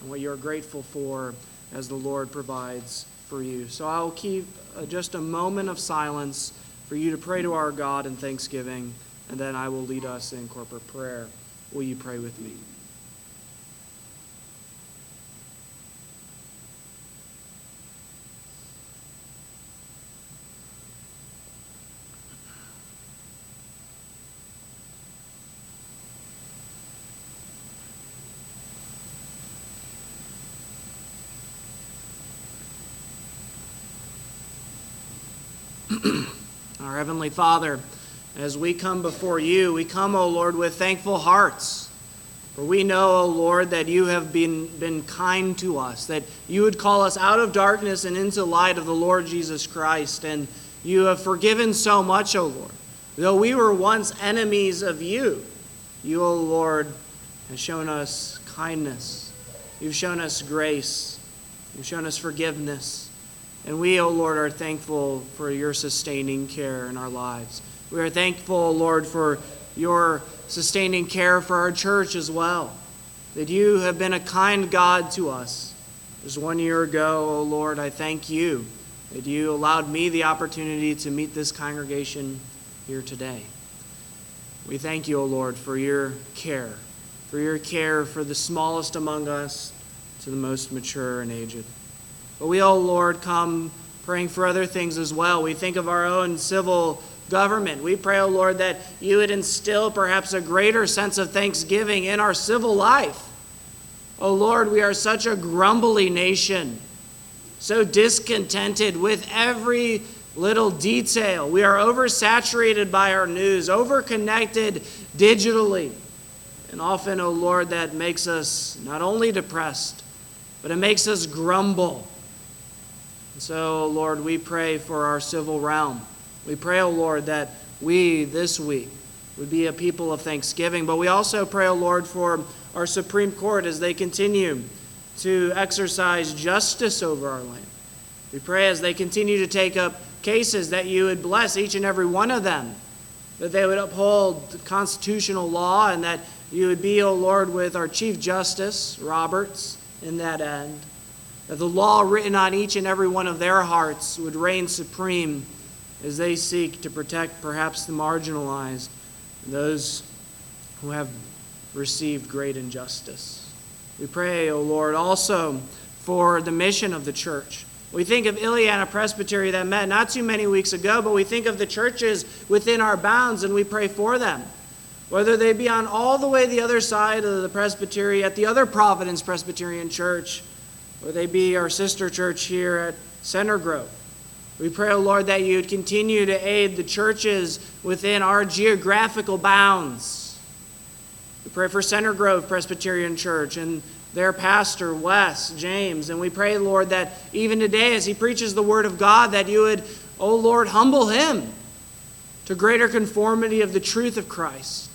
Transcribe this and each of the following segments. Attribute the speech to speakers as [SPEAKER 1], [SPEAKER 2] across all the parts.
[SPEAKER 1] and what you're grateful for as the Lord provides for you. So I'll keep uh, just a moment of silence for you to pray to our God in thanksgiving, and then I will lead us in corporate prayer. Will you pray with me? Our Heavenly Father, as we come before you, we come, O Lord, with thankful hearts. For we know, O Lord, that you have been, been kind to us, that you would call us out of darkness and into light of the Lord Jesus Christ. And you have forgiven so much, O Lord. Though we were once enemies of you, you, O Lord, have shown us kindness. You've shown us grace. You've shown us forgiveness. And we, O oh Lord, are thankful for your sustaining care in our lives. We are thankful, O Lord, for your sustaining care for our church as well. That you have been a kind God to us. Just one year ago, O oh Lord, I thank you that you allowed me the opportunity to meet this congregation here today. We thank you, O oh Lord, for your care, for your care for the smallest among us to the most mature and aged. But we, oh Lord, come praying for other things as well. We think of our own civil government. We pray, oh Lord, that you would instill perhaps a greater sense of thanksgiving in our civil life. Oh Lord, we are such a grumbly nation, so discontented with every little detail. We are oversaturated by our news, overconnected digitally. And often, oh Lord, that makes us not only depressed, but it makes us grumble and so, Lord, we pray for our civil realm. We pray, O oh Lord, that we this week would be a people of thanksgiving. But we also pray, O oh Lord, for our Supreme Court as they continue to exercise justice over our land. We pray as they continue to take up cases that you would bless each and every one of them, that they would uphold constitutional law, and that you would be, O oh Lord, with our Chief Justice, Roberts, in that end that the law written on each and every one of their hearts would reign supreme as they seek to protect perhaps the marginalized, those who have received great injustice. We pray, O Lord, also for the mission of the church. We think of Illiana Presbytery that met not too many weeks ago, but we think of the churches within our bounds and we pray for them. Whether they be on all the way the other side of the presbytery at the other Providence Presbyterian Church, or they be our sister church here at Center Grove. We pray, O oh Lord, that you'd continue to aid the churches within our geographical bounds. We pray for Center Grove Presbyterian Church and their pastor, Wes James. And we pray, Lord, that even today, as he preaches the word of God, that you would, O oh Lord, humble him to greater conformity of the truth of Christ.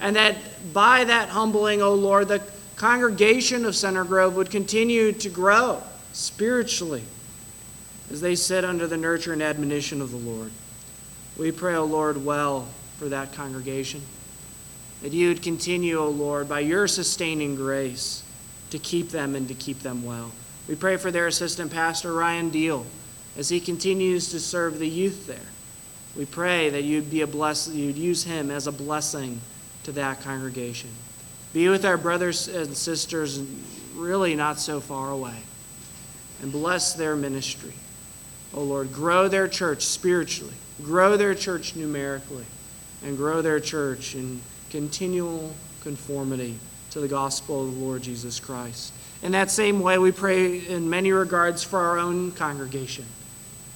[SPEAKER 1] And that by that humbling, O oh Lord, the congregation of Center Grove would continue to grow spiritually as they sit under the nurture and admonition of the Lord. We pray, O Lord, well for that congregation. That you would continue, O Lord, by your sustaining grace to keep them and to keep them well. We pray for their assistant pastor, Ryan Deal, as he continues to serve the youth there. We pray that you'd be a bless, you'd use him as a blessing to that congregation. Be with our brothers and sisters really not so far away. And bless their ministry. Oh Lord, grow their church spiritually, grow their church numerically, and grow their church in continual conformity to the gospel of the Lord Jesus Christ. In that same way, we pray in many regards for our own congregation.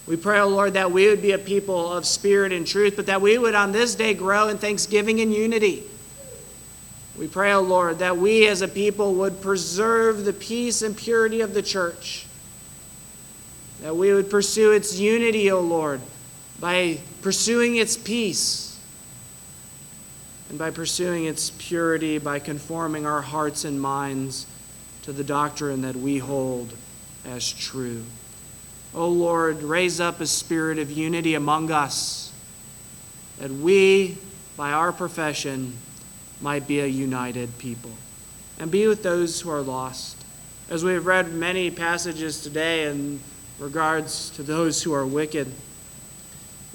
[SPEAKER 1] We pray, O oh Lord, that we would be a people of spirit and truth, but that we would on this day grow in thanksgiving and unity we pray, O oh Lord, that we as a people would preserve the peace and purity of the church. That we would pursue its unity, O oh Lord, by pursuing its peace. And by pursuing its purity, by conforming our hearts and minds to the doctrine that we hold as true. O oh Lord, raise up a spirit of unity among us, that we, by our profession, might be a united people. And be with those who are lost. As we have read many passages today in regards to those who are wicked,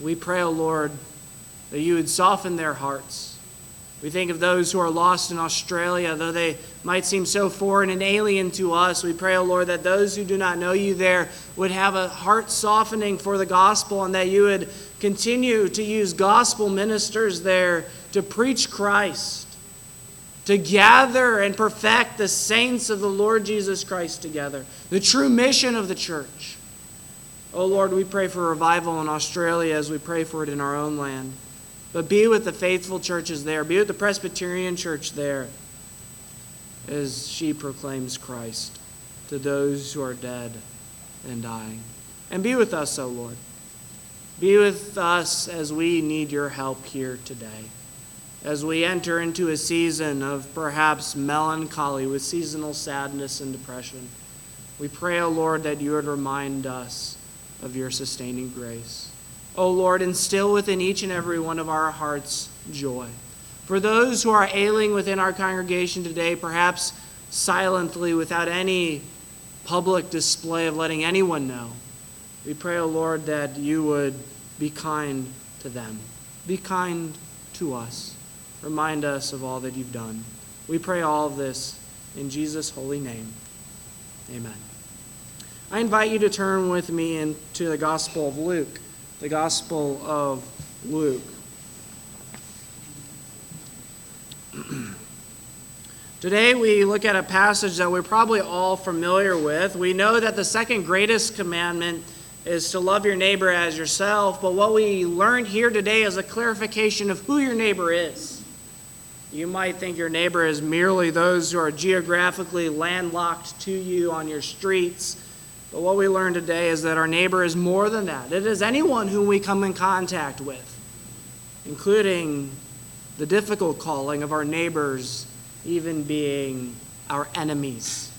[SPEAKER 1] we pray, O oh Lord, that you would soften their hearts we think of those who are lost in Australia, though they might seem so foreign and alien to us. We pray, O oh Lord, that those who do not know you there would have a heart softening for the gospel and that you would continue to use gospel ministers there to preach Christ, to gather and perfect the saints of the Lord Jesus Christ together, the true mission of the church. Oh Lord, we pray for revival in Australia as we pray for it in our own land. But be with the faithful churches there. Be with the Presbyterian church there as she proclaims Christ to those who are dead and dying. And be with us, O oh Lord. Be with us as we need your help here today. As we enter into a season of perhaps melancholy with seasonal sadness and depression, we pray, O oh Lord, that you would remind us of your sustaining grace. O oh Lord, instill within each and every one of our hearts joy. For those who are ailing within our congregation today, perhaps silently without any public display of letting anyone know, we pray, O oh Lord, that you would be kind to them. Be kind to us. Remind us of all that you've done. We pray all of this in Jesus' holy name. Amen. I invite you to turn with me into the Gospel of Luke the Gospel of Luke. Today we look at a passage that we're probably all familiar with. We know that the second greatest commandment is to love your neighbor as yourself, but what we learned here today is a clarification of who your neighbor is. You might think your neighbor is merely those who are geographically landlocked to you on your streets but what we learned today is that our neighbor is more than that. It is anyone whom we come in contact with, including the difficult calling of our neighbors, even being our enemies.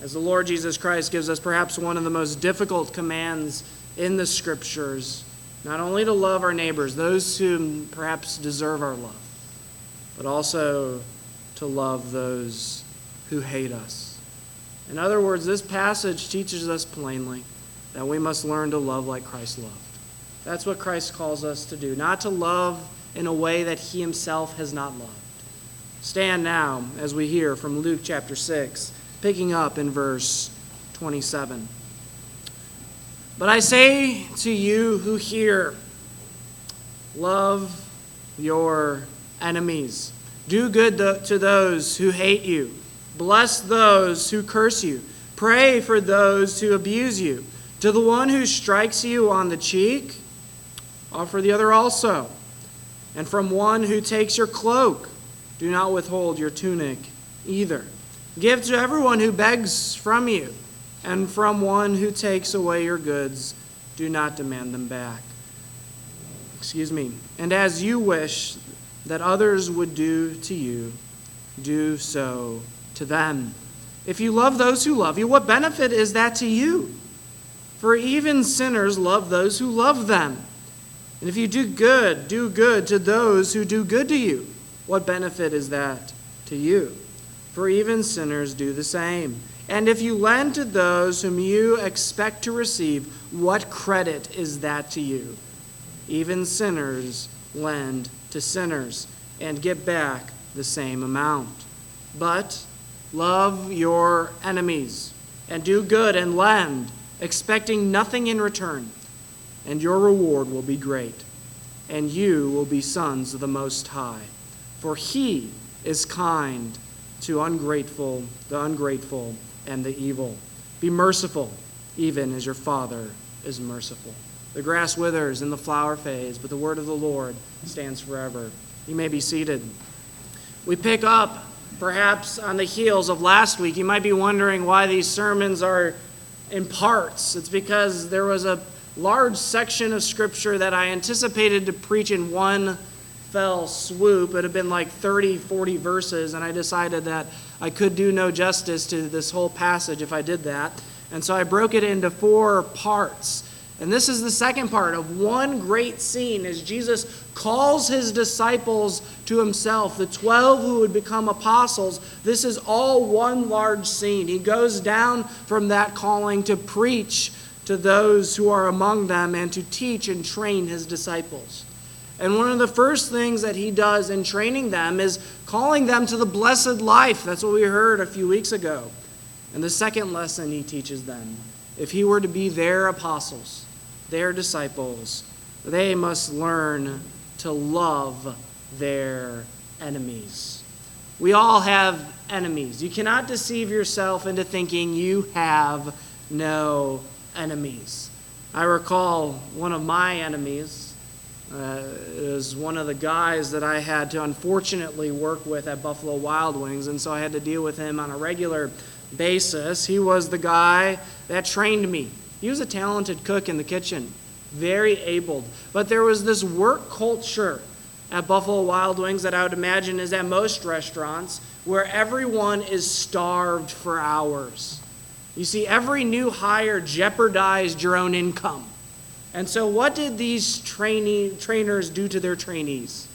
[SPEAKER 1] As the Lord Jesus Christ gives us perhaps one of the most difficult commands in the scriptures, not only to love our neighbors, those who perhaps deserve our love, but also to love those who hate us. In other words, this passage teaches us plainly that we must learn to love like Christ loved. That's what Christ calls us to do, not to love in a way that he himself has not loved. Stand now as we hear from Luke chapter 6, picking up in verse 27. But I say to you who hear, love your enemies, do good to those who hate you. Bless those who curse you. Pray for those who abuse you. To the one who strikes you on the cheek, offer the other also. And from one who takes your cloak, do not withhold your tunic either. Give to everyone who begs from you, and from one who takes away your goods, do not demand them back. Excuse me. And as you wish that others would do to you, do so to them. If you love those who love you, what benefit is that to you? For even sinners love those who love them. And if you do good, do good to those who do good to you. What benefit is that to you? For even sinners do the same. And if you lend to those whom you expect to receive, what credit is that to you? Even sinners lend to sinners and get back the same amount. But Love your enemies, and do good and lend, expecting nothing in return, and your reward will be great, and you will be sons of the Most High. For he is kind to ungrateful, the ungrateful and the evil. Be merciful, even as your Father is merciful. The grass withers and the flower fades, but the word of the Lord stands forever. You may be seated. We pick up perhaps on the heels of last week, you might be wondering why these sermons are in parts. It's because there was a large section of Scripture that I anticipated to preach in one fell swoop. It had been like 30, 40 verses, and I decided that I could do no justice to this whole passage if I did that. And so I broke it into four parts. And this is the second part of one great scene as Jesus calls his disciples to himself. The 12 who would become apostles, this is all one large scene. He goes down from that calling to preach to those who are among them and to teach and train his disciples. And one of the first things that he does in training them is calling them to the blessed life. That's what we heard a few weeks ago. And the second lesson he teaches them if he were to be their apostles, their disciples, they must learn to love their enemies. We all have enemies. You cannot deceive yourself into thinking you have no enemies. I recall one of my enemies uh, is one of the guys that I had to unfortunately work with at Buffalo Wild Wings, and so I had to deal with him on a regular basis. He was the guy that trained me. He was a talented cook in the kitchen, very able. But there was this work culture at Buffalo Wild Wings that I would imagine is at most restaurants where everyone is starved for hours. You see, every new hire jeopardized your own income. And so, what did these trainee, trainers do to their trainees?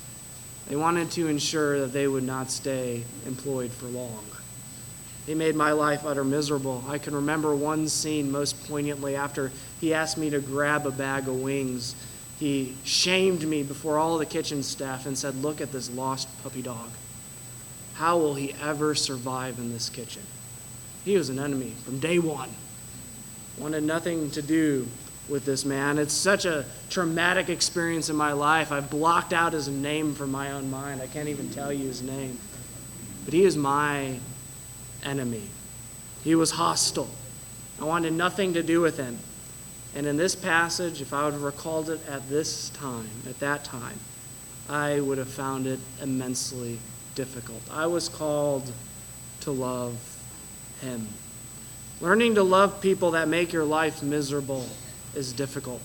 [SPEAKER 1] They wanted to ensure that they would not stay employed for long. He made my life utter miserable. I can remember one scene most poignantly after he asked me to grab a bag of wings. He shamed me before all the kitchen staff and said, Look at this lost puppy dog. How will he ever survive in this kitchen? He was an enemy from day one. Wanted nothing to do with this man. It's such a traumatic experience in my life. I've blocked out his name from my own mind. I can't even tell you his name. But he is my enemy. He was hostile. I wanted nothing to do with him. And in this passage, if I would have recalled it at this time, at that time, I would have found it immensely difficult. I was called to love him. Learning to love people that make your life miserable is difficult.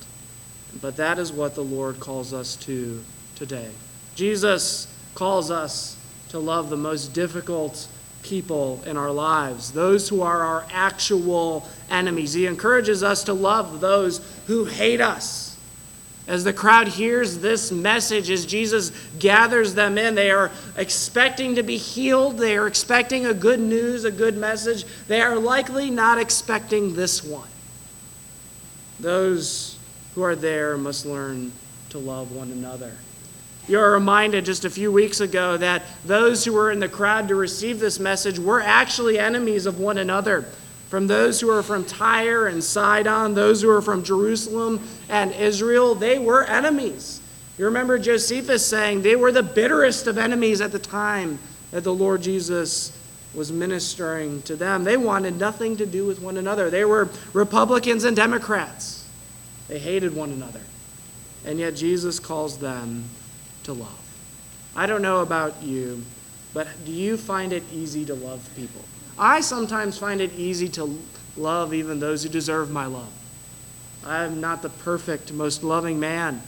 [SPEAKER 1] But that is what the Lord calls us to today. Jesus calls us to love the most difficult people in our lives, those who are our actual enemies. He encourages us to love those who hate us. As the crowd hears this message, as Jesus gathers them in, they are expecting to be healed. They are expecting a good news, a good message. They are likely not expecting this one. Those who are there must learn to love one another. You're reminded just a few weeks ago that those who were in the crowd to receive this message were actually enemies of one another. From those who are from Tyre and Sidon, those who are from Jerusalem and Israel, they were enemies. You remember Josephus saying they were the bitterest of enemies at the time that the Lord Jesus was ministering to them. They wanted nothing to do with one another. They were Republicans and Democrats. They hated one another. And yet Jesus calls them to love. I don't know about you, but do you find it easy to love people? I sometimes find it easy to love even those who deserve my love. I'm not the perfect, most loving man.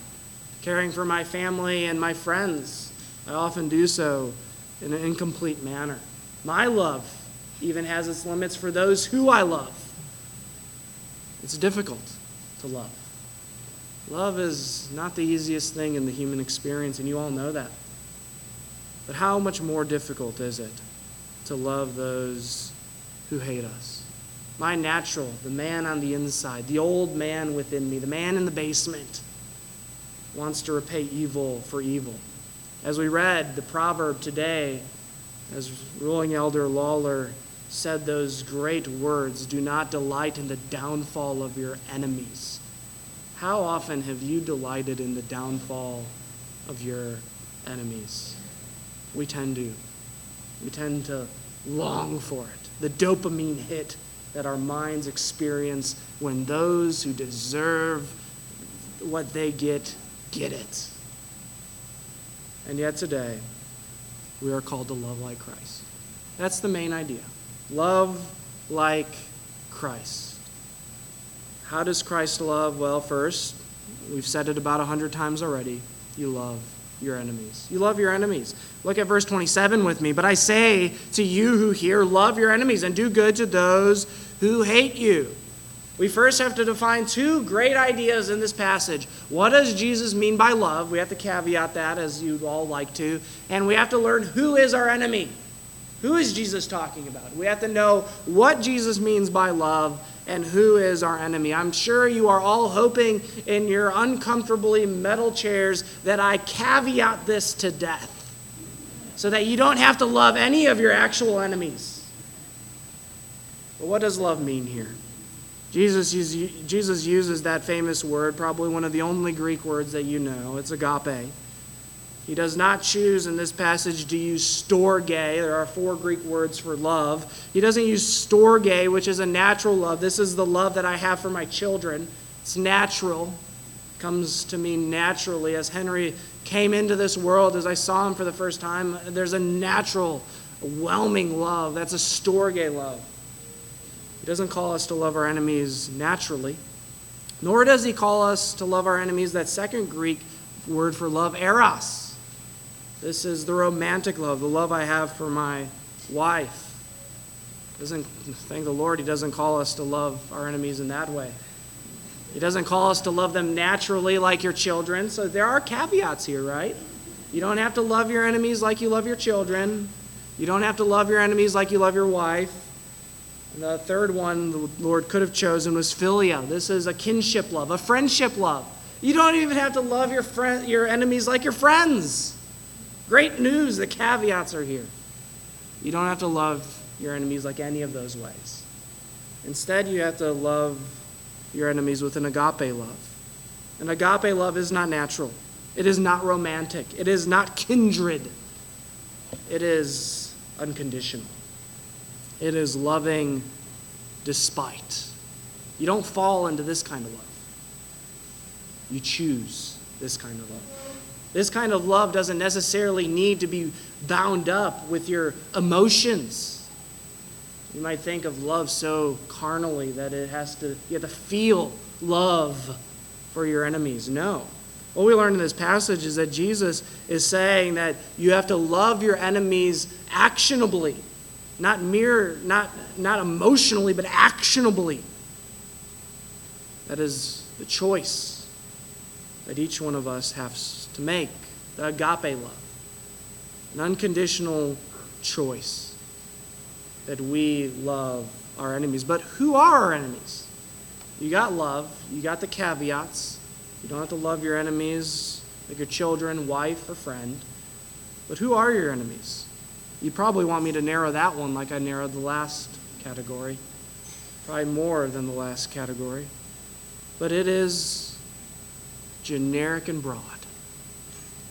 [SPEAKER 1] Caring for my family and my friends, I often do so in an incomplete manner. My love even has its limits for those who I love. It's difficult to love. Love is not the easiest thing in the human experience, and you all know that. But how much more difficult is it to love those who hate us? My natural, the man on the inside, the old man within me, the man in the basement, wants to repay evil for evil. As we read the proverb today, as ruling elder Lawler said those great words do not delight in the downfall of your enemies how often have you delighted in the downfall of your enemies? We tend to. We tend to long for it. The dopamine hit that our minds experience when those who deserve what they get get it. And yet today, we are called to love like Christ. That's the main idea. Love like Christ. How does Christ love? Well, first, we've said it about a hundred times already. You love your enemies. You love your enemies. Look at verse 27 with me. But I say to you who hear, love your enemies and do good to those who hate you. we first have to define two great ideas in this passage. What does Jesus mean by love? We have to caveat that as you'd all like to. And we have to learn who is our enemy. Who is Jesus talking about? We have to know what Jesus means by love and who is our enemy. I'm sure you are all hoping in your uncomfortably metal chairs that I caveat this to death so that you don't have to love any of your actual enemies. But what does love mean here? Jesus, Jesus uses that famous word, probably one of the only Greek words that you know. It's agape. He does not choose in this passage to use storge. There are four Greek words for love. He doesn't use storge, which is a natural love. This is the love that I have for my children. It's natural, it comes to me naturally. As Henry came into this world, as I saw him for the first time, there's a natural, whelming love. That's a storge love. He doesn't call us to love our enemies naturally, nor does he call us to love our enemies, that second Greek word for love, eros. This is the romantic love, the love I have for my wife. Doesn't thank the Lord, he doesn't call us to love our enemies in that way. He doesn't call us to love them naturally like your children. So there are caveats here, right? You don't have to love your enemies like you love your children. You don't have to love your enemies like you love your wife. And the third one the Lord could have chosen was philia. This is a kinship love, a friendship love. You don't even have to love your friend, your enemies like your friends. Great news, the caveats are here. You don't have to love your enemies like any of those ways. Instead, you have to love your enemies with an agape love. An agape love is not natural. It is not romantic. It is not kindred. It is unconditional. It is loving despite. You don't fall into this kind of love. You choose this kind of love. This kind of love doesn't necessarily need to be bound up with your emotions. You might think of love so carnally that it has to, you have to feel love for your enemies. No. What we learn in this passage is that Jesus is saying that you have to love your enemies actionably not mere, not, not emotionally, but actionably. That is the choice that each one of us has to make the agape love, an unconditional choice that we love our enemies. But who are our enemies? You got love, you got the caveats. You don't have to love your enemies like your children, wife, or friend. But who are your enemies? You probably want me to narrow that one like I narrowed the last category. Probably more than the last category. But it is generic and broad.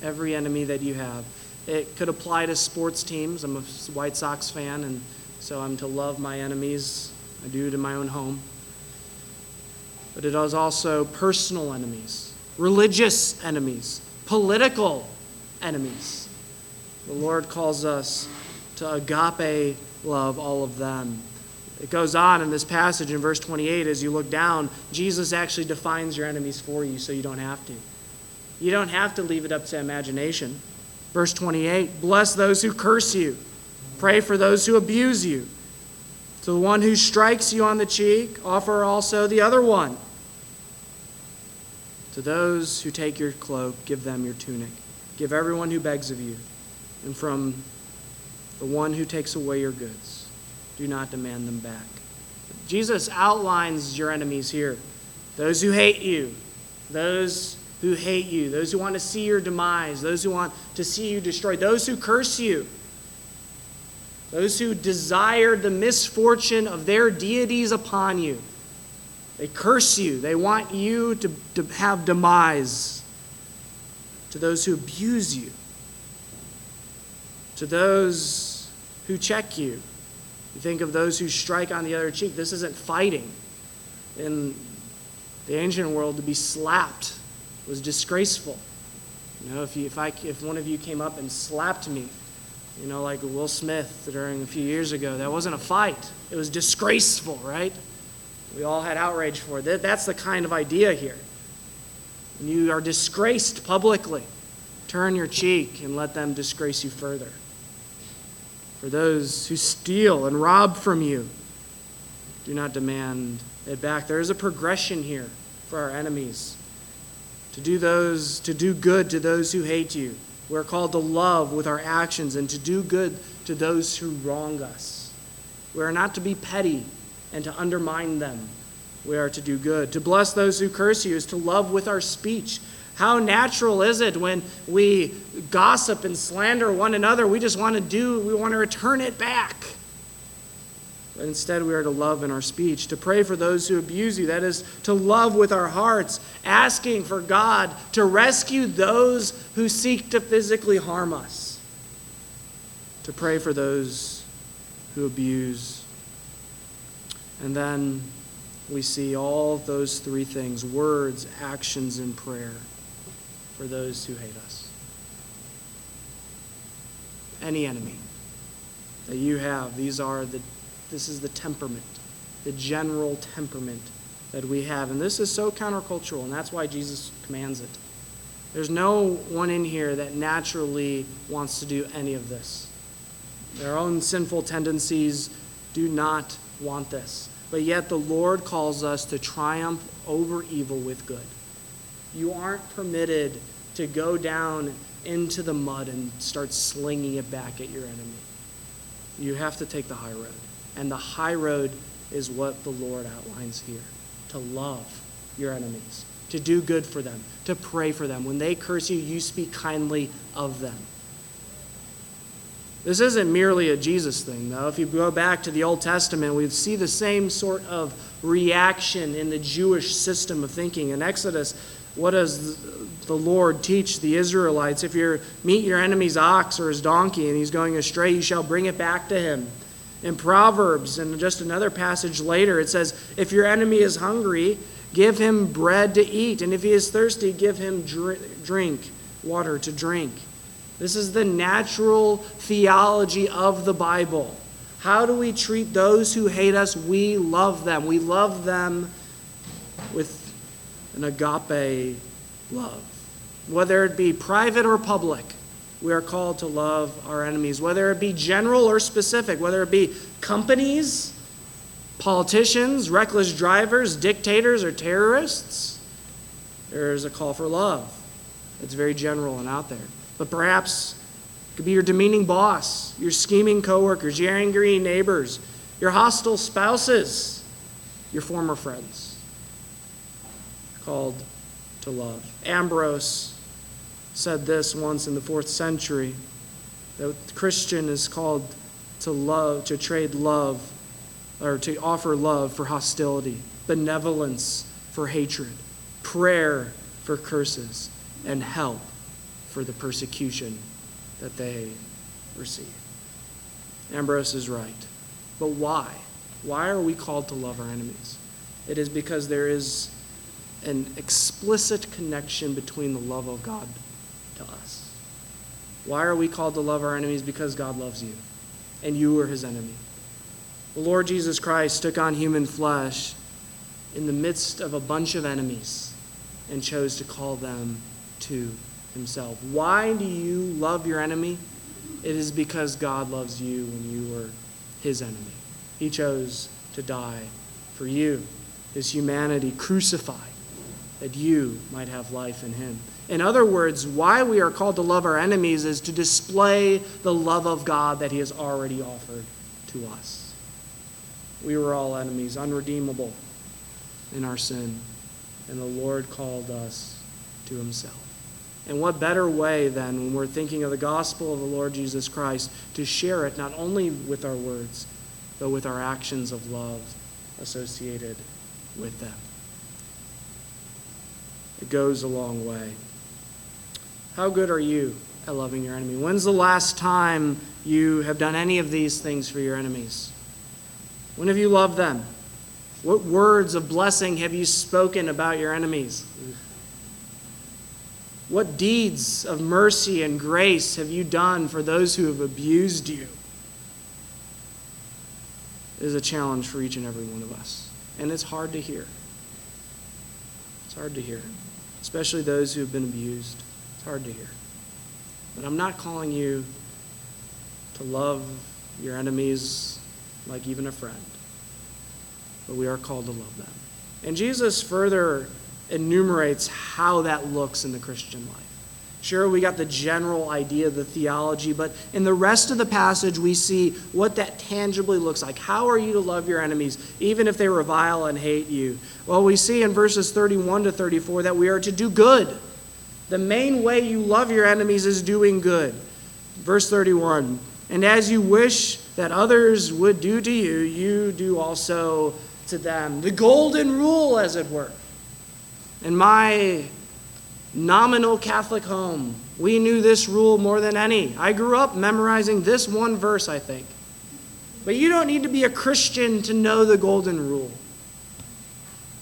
[SPEAKER 1] Every enemy that you have. It could apply to sports teams. I'm a White Sox fan, and so I'm to love my enemies. I do to my own home. But it is also personal enemies, religious enemies, political enemies. The Lord calls us to agape love all of them. It goes on in this passage in verse 28 as you look down, Jesus actually defines your enemies for you so you don't have to. You don't have to leave it up to imagination. Verse 28 Bless those who curse you, pray for those who abuse you. To the one who strikes you on the cheek, offer also the other one. To those who take your cloak, give them your tunic. Give everyone who begs of you. And from the one who takes away your goods. Do not demand them back. Jesus outlines your enemies here those who hate you, those who hate you, those who want to see your demise, those who want to see you destroyed, those who curse you, those who desire the misfortune of their deities upon you. They curse you, they want you to, to have demise. To those who abuse you, to those who check you. You think of those who strike on the other cheek. This isn't fighting. In the ancient world, to be slapped was disgraceful. You know, if, you, if, I, if one of you came up and slapped me, you know, like Will Smith during a few years ago, that wasn't a fight. It was disgraceful, right? We all had outrage for it. That's the kind of idea here. When you are disgraced publicly, turn your cheek and let them disgrace you further for those who steal and rob from you. Do not demand it back. There is a progression here for our enemies. To do those to do good to those who hate you. We're called to love with our actions and to do good to those who wrong us. We are not to be petty and to undermine them. We are to do good. To bless those who curse you is to love with our speech. How natural is it when we gossip and slander one another? We just want to do, we want to return it back. But instead, we are to love in our speech, to pray for those who abuse you. That is, to love with our hearts, asking for God to rescue those who seek to physically harm us, to pray for those who abuse. And then we see all those three things words, actions, and prayer for those who hate us. Any enemy that you have, these are the this is the temperament, the general temperament that we have. And this is so countercultural, and that's why Jesus commands it. There's no one in here that naturally wants to do any of this. Their own sinful tendencies do not want this. But yet the Lord calls us to triumph over evil with good. You aren't permitted to go down into the mud and start slinging it back at your enemy. You have to take the high road. And the high road is what the Lord outlines here to love your enemies, to do good for them, to pray for them. When they curse you, you speak kindly of them. This isn't merely a Jesus thing, though. If you go back to the Old Testament, we see the same sort of reaction in the Jewish system of thinking. In Exodus, what does the Lord teach the Israelites? If you meet your enemy's ox or his donkey and he's going astray, you shall bring it back to him. In Proverbs, and just another passage later, it says, If your enemy is hungry, give him bread to eat, and if he is thirsty, give him drink, water to drink. This is the natural theology of the Bible. How do we treat those who hate us? We love them. We love them with an agape love, whether it be private or public we are called to love our enemies, whether it be general or specific, whether it be companies, politicians, reckless drivers, dictators, or terrorists. There is a call for love. It's very general and out there. But perhaps it could be your demeaning boss, your scheming coworkers, your angry neighbors, your hostile spouses, your former friends. Called to love. Ambrose said this once in the fourth century that Christian is called to love, to trade love, or to offer love for hostility, benevolence for hatred, prayer for curses, and help for the persecution that they receive. Ambrose is right. But why? Why are we called to love our enemies? It is because there is an explicit connection between the love of God to us. Why are we called to love our enemies? Because God loves you, and you were his enemy. The Lord Jesus Christ took on human flesh in the midst of a bunch of enemies and chose to call them to himself. Why do you love your enemy? It is because God loves you when you were his enemy. He chose to die for you, his humanity crucified, that you might have life in him. In other words, why we are called to love our enemies is to display the love of God that He has already offered to us. We were all enemies, unredeemable in our sin, and the Lord called us to Himself. And what better way then, when we're thinking of the gospel of the Lord Jesus Christ, to share it not only with our words, but with our actions of love associated with them? It goes a long way. How good are you at loving your enemy? When's the last time you have done any of these things for your enemies? When have you loved them? What words of blessing have you spoken about your enemies? What deeds of mercy and grace have you done for those who have abused you? It is a challenge for each and every one of us. And it's hard to hear. It's hard to hear, especially those who have been abused. It's hard to hear. But I'm not calling you to love your enemies like even a friend. but we are called to love them. And Jesus further enumerates how that looks in the Christian life. Sure, we got the general idea, of the theology, but in the rest of the passage, we see what that tangibly looks like. How are you to love your enemies, even if they revile and hate you? Well, we see in verses 31 to 34 that we are to do good. The main way you love your enemies is doing good. Verse 31 And as you wish that others would do to you, you do also to them. The golden rule, as it were. And my nominal Catholic home, we knew this rule more than any. I grew up memorizing this one verse, I think. But you don't need to be a Christian to know the golden rule.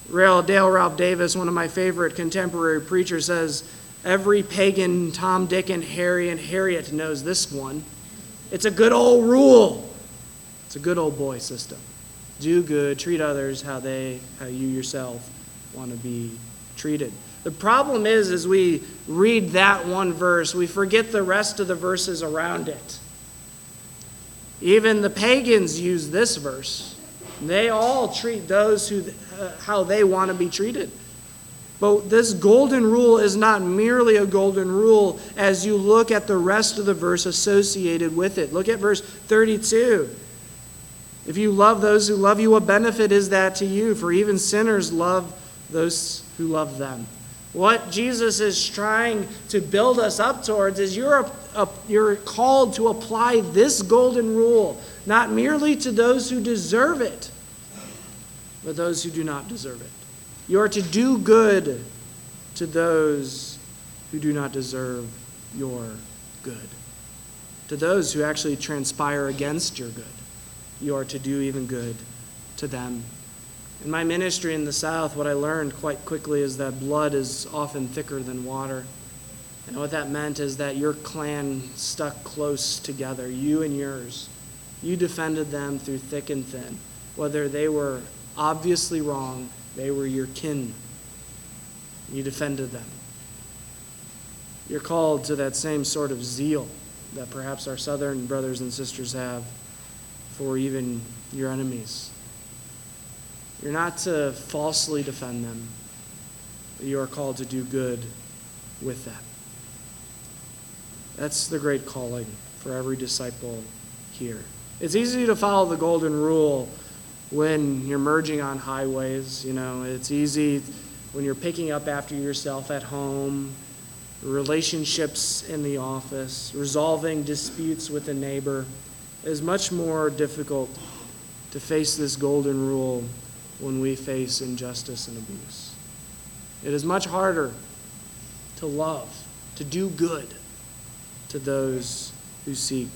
[SPEAKER 1] Dale Ralph Davis, one of my favorite contemporary preachers, says every pagan Tom, Dick, and Harry and Harriet knows this one. It's a good old rule. It's a good old boy system. Do good, treat others how they, how you yourself want to be treated. The problem is, as we read that one verse, we forget the rest of the verses around it. Even the pagans use this verse. They all treat those who, uh, how they want to be treated. But this golden rule is not merely a golden rule as you look at the rest of the verse associated with it. Look at verse 32. If you love those who love you, what benefit is that to you? For even sinners love those who love them. What Jesus is trying to build us up towards is you're, a, a, you're called to apply this golden rule, not merely to those who deserve it, but those who do not deserve it. You are to do good to those who do not deserve your good, to those who actually transpire against your good. You are to do even good to them in my ministry in the South, what I learned quite quickly is that blood is often thicker than water. And what that meant is that your clan stuck close together, you and yours. You defended them through thick and thin. Whether they were obviously wrong, they were your kin. You defended them. You're called to that same sort of zeal that perhaps our southern brothers and sisters have for even your enemies. You're not to falsely defend them, you are called to do good with them. That's the great calling for every disciple here. It's easy to follow the golden rule when you're merging on highways. You know, it's easy when you're picking up after yourself at home, relationships in the office, resolving disputes with a neighbor. It is much more difficult to face this golden rule when we face injustice and abuse. It is much harder to love, to do good to those who seek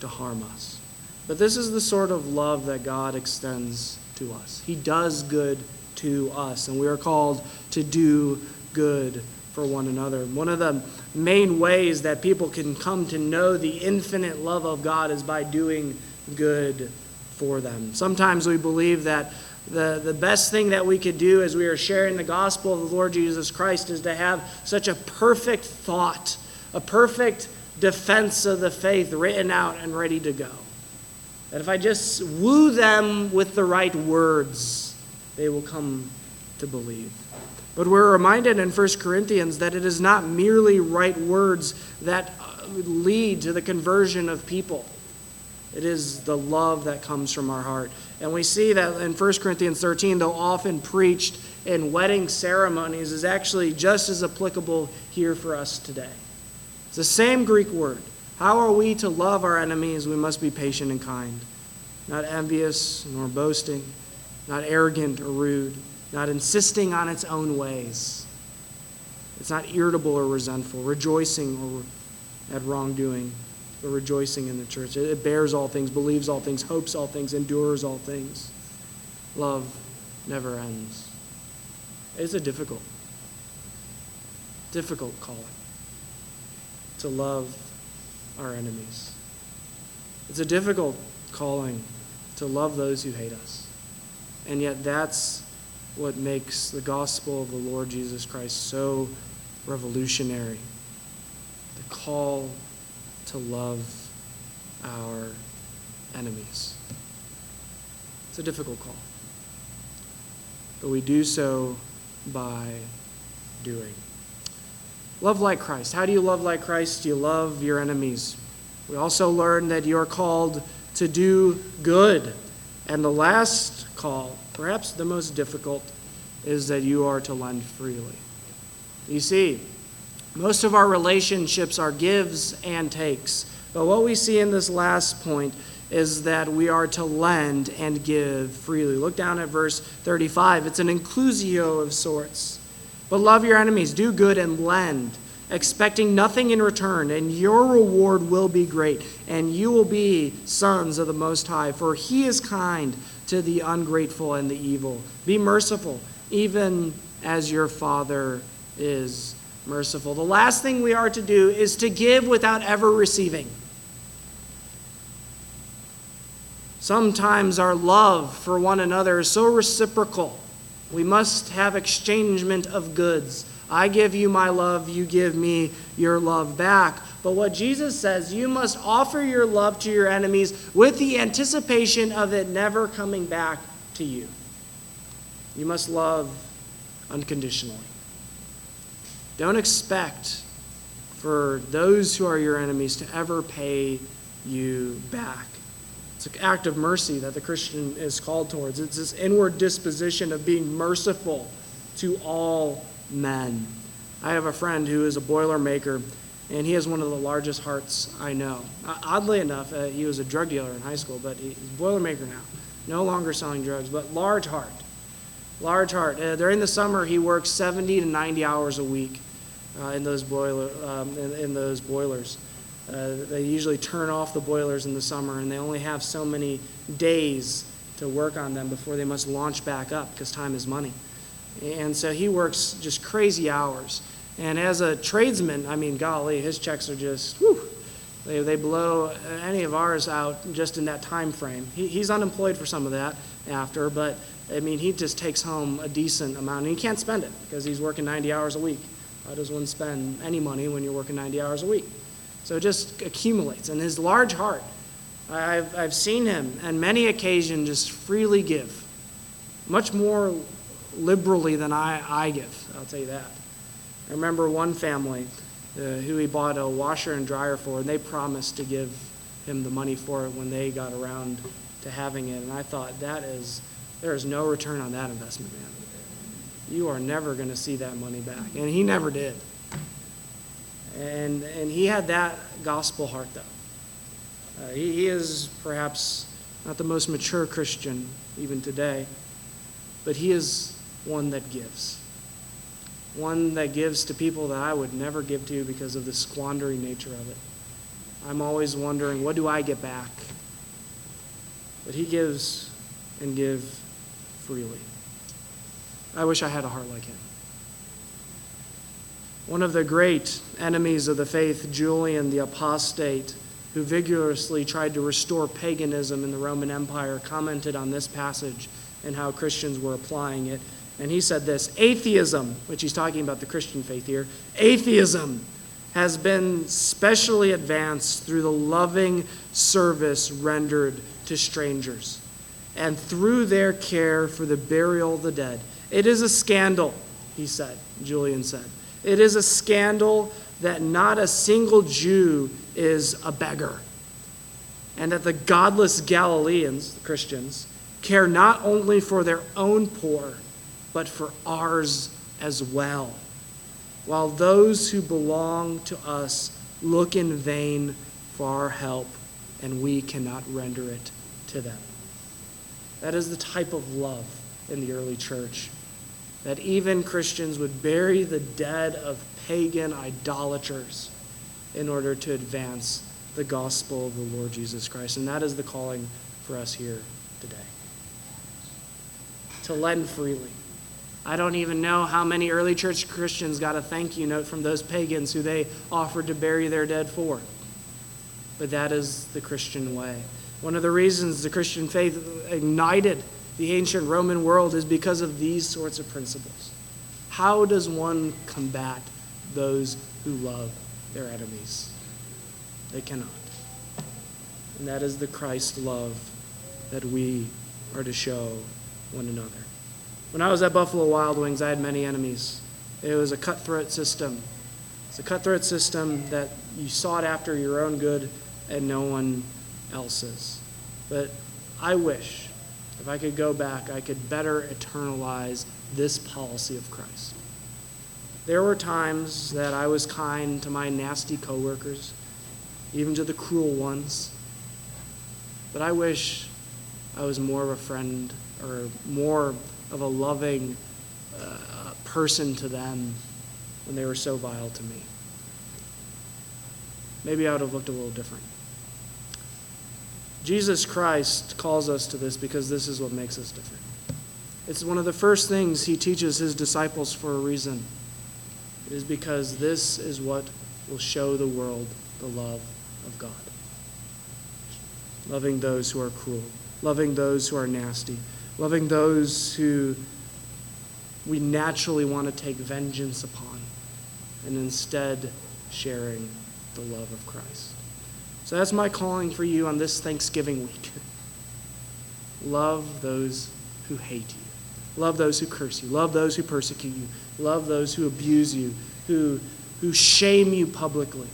[SPEAKER 1] to harm us. But this is the sort of love that God extends to us. He does good to us, and we are called to do good for one another. One of the main ways that people can come to know the infinite love of God is by doing good for them. Sometimes we believe that the, the best thing that we could do as we are sharing the gospel of the Lord Jesus Christ is to have such a perfect thought, a perfect defense of the faith written out and ready to go. That if I just woo them with the right words, they will come to believe. But we're reminded in 1 Corinthians that it is not merely right words that uh, lead to the conversion of people. It is the love that comes from our heart. And we see that in 1 Corinthians 13, though often preached in wedding ceremonies, is actually just as applicable here for us today. It's the same Greek word. How are we to love our enemies? We must be patient and kind, not envious nor boasting, not arrogant or rude, not insisting on its own ways. It's not irritable or resentful, rejoicing or at wrongdoing but rejoicing in the church. It bears all things, believes all things, hopes all things, endures all things. Love never ends. It's a difficult, difficult calling to love our enemies. It's a difficult calling to love those who hate us. And yet, that's what makes the gospel of the Lord Jesus Christ so revolutionary. The call to love our enemies. It's a difficult call. but we do so by doing. Love like Christ. How do you love like Christ? You love your enemies. We also learn that you're called to do good. And the last call, perhaps the most difficult, is that you are to lend freely. You see, most of our relationships are gives and takes. But what we see in this last point is that we are to lend and give freely. Look down at verse 35. It's an inclusio of sorts. But love your enemies, do good and lend, expecting nothing in return, and your reward will be great, and you will be sons of the Most High, for he is kind to the ungrateful and the evil. Be merciful, even as your Father is merciful. The last thing we are to do is to give without ever receiving. Sometimes our love for one another is so reciprocal we must have exchangement of goods. I give you my love, you give me your love back. But what Jesus says, you must offer your love to your enemies with the anticipation of it never coming back to you. You must love unconditionally. Don't expect for those who are your enemies to ever pay you back. It's an act of mercy that the Christian is called towards. It's this inward disposition of being merciful to all men. I have a friend who is a boiler maker, and he has one of the largest hearts I know. Oddly enough, uh, he was a drug dealer in high school, but he's a boiler maker now. No longer selling drugs, but large heart. Large heart. Uh, during the summer, he works 70 to 90 hours a week uh, in, those boiler, um, in, in those boilers. Uh, they usually turn off the boilers in the summer, and they only have so many days to work on them before they must launch back up because time is money. And so he works just crazy hours. And as a tradesman, I mean, golly, his checks are just, whew, they, they blow any of ours out just in that time frame. He, he's unemployed for some of that after, but I mean, he just takes home a decent amount. And he can't spend it because he's working 90 hours a week. How does one spend any money when you're working 90 hours a week? So it just accumulates. And his large heart, I've, I've seen him on many occasions just freely give, much more liberally than I, I give, I'll tell you that. I remember one family uh, who he bought a washer and dryer for, and they promised to give him the money for it when they got around to having it. And I thought, that is, there is no return on that investment, man. You are never going to see that money back. And he never did. And, and he had that gospel heart, though. Uh, he, he is perhaps not the most mature Christian even today, but he is one that gives. One that gives to people that I would never give to because of the squandering nature of it. I'm always wondering, what do I get back? But he gives and give freely. I wish I had a heart like him. One of the great enemies of the faith, Julian the Apostate, who vigorously tried to restore paganism in the Roman Empire, commented on this passage and how Christians were applying it. And he said this Atheism, which he's talking about the Christian faith here, atheism has been specially advanced through the loving service rendered to strangers and through their care for the burial of the dead. It is a scandal, he said, Julian said. It is a scandal that not a single Jew is a beggar, and that the godless Galileans, the Christians, care not only for their own poor, but for ours as well, while those who belong to us look in vain for our help, and we cannot render it to them. That is the type of love in the early church that even Christians would bury the dead of pagan idolaters in order to advance the gospel of the Lord Jesus Christ. And that is the calling for us here today to lend freely. I don't even know how many early church Christians got a thank you note from those pagans who they offered to bury their dead for. But that is the Christian way. One of the reasons the Christian faith ignited the ancient Roman world is because of these sorts of principles. How does one combat those who love their enemies? They cannot. And that is the Christ love that we are to show one another. When I was at Buffalo Wild Wings, I had many enemies. It was a cutthroat system. It's a cutthroat system that you sought after your own good and no one else's. But I wish if I could go back, I could better eternalize this policy of Christ. There were times that I was kind to my nasty coworkers, even to the cruel ones. But I wish I was more of a friend or more of a loving uh, person to them when they were so vile to me. Maybe I would have looked a little different. Jesus Christ calls us to this because this is what makes us different. It's one of the first things he teaches his disciples for a reason. It is because this is what will show the world the love of God. Loving those who are cruel, loving those who are nasty, loving those who we naturally want to take vengeance upon, and instead sharing the love of Christ. So that's my calling for you on this Thanksgiving week. Love those who hate you. Love those who curse you. Love those who persecute you. Love those who abuse you, who, who shame you publicly.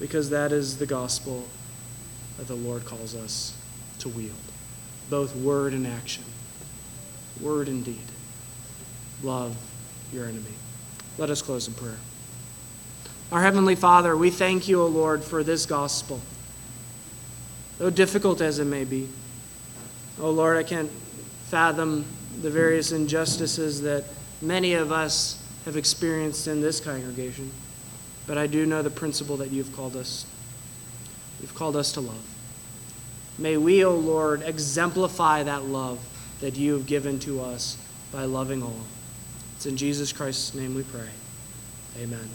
[SPEAKER 1] Because that is the gospel that the Lord calls us to wield, both word and action. Word and deed. Love your enemy. Let us close in prayer. Our Heavenly Father, we thank you, O Lord, for this gospel. Though difficult as it may be, O Lord, I can't fathom the various injustices that many of us have experienced in this congregation, but I do know the principle that you've called us. You've called us to love. May we, O Lord, exemplify that love that you have given to us by loving all. It's in Jesus Christ's name we pray. Amen.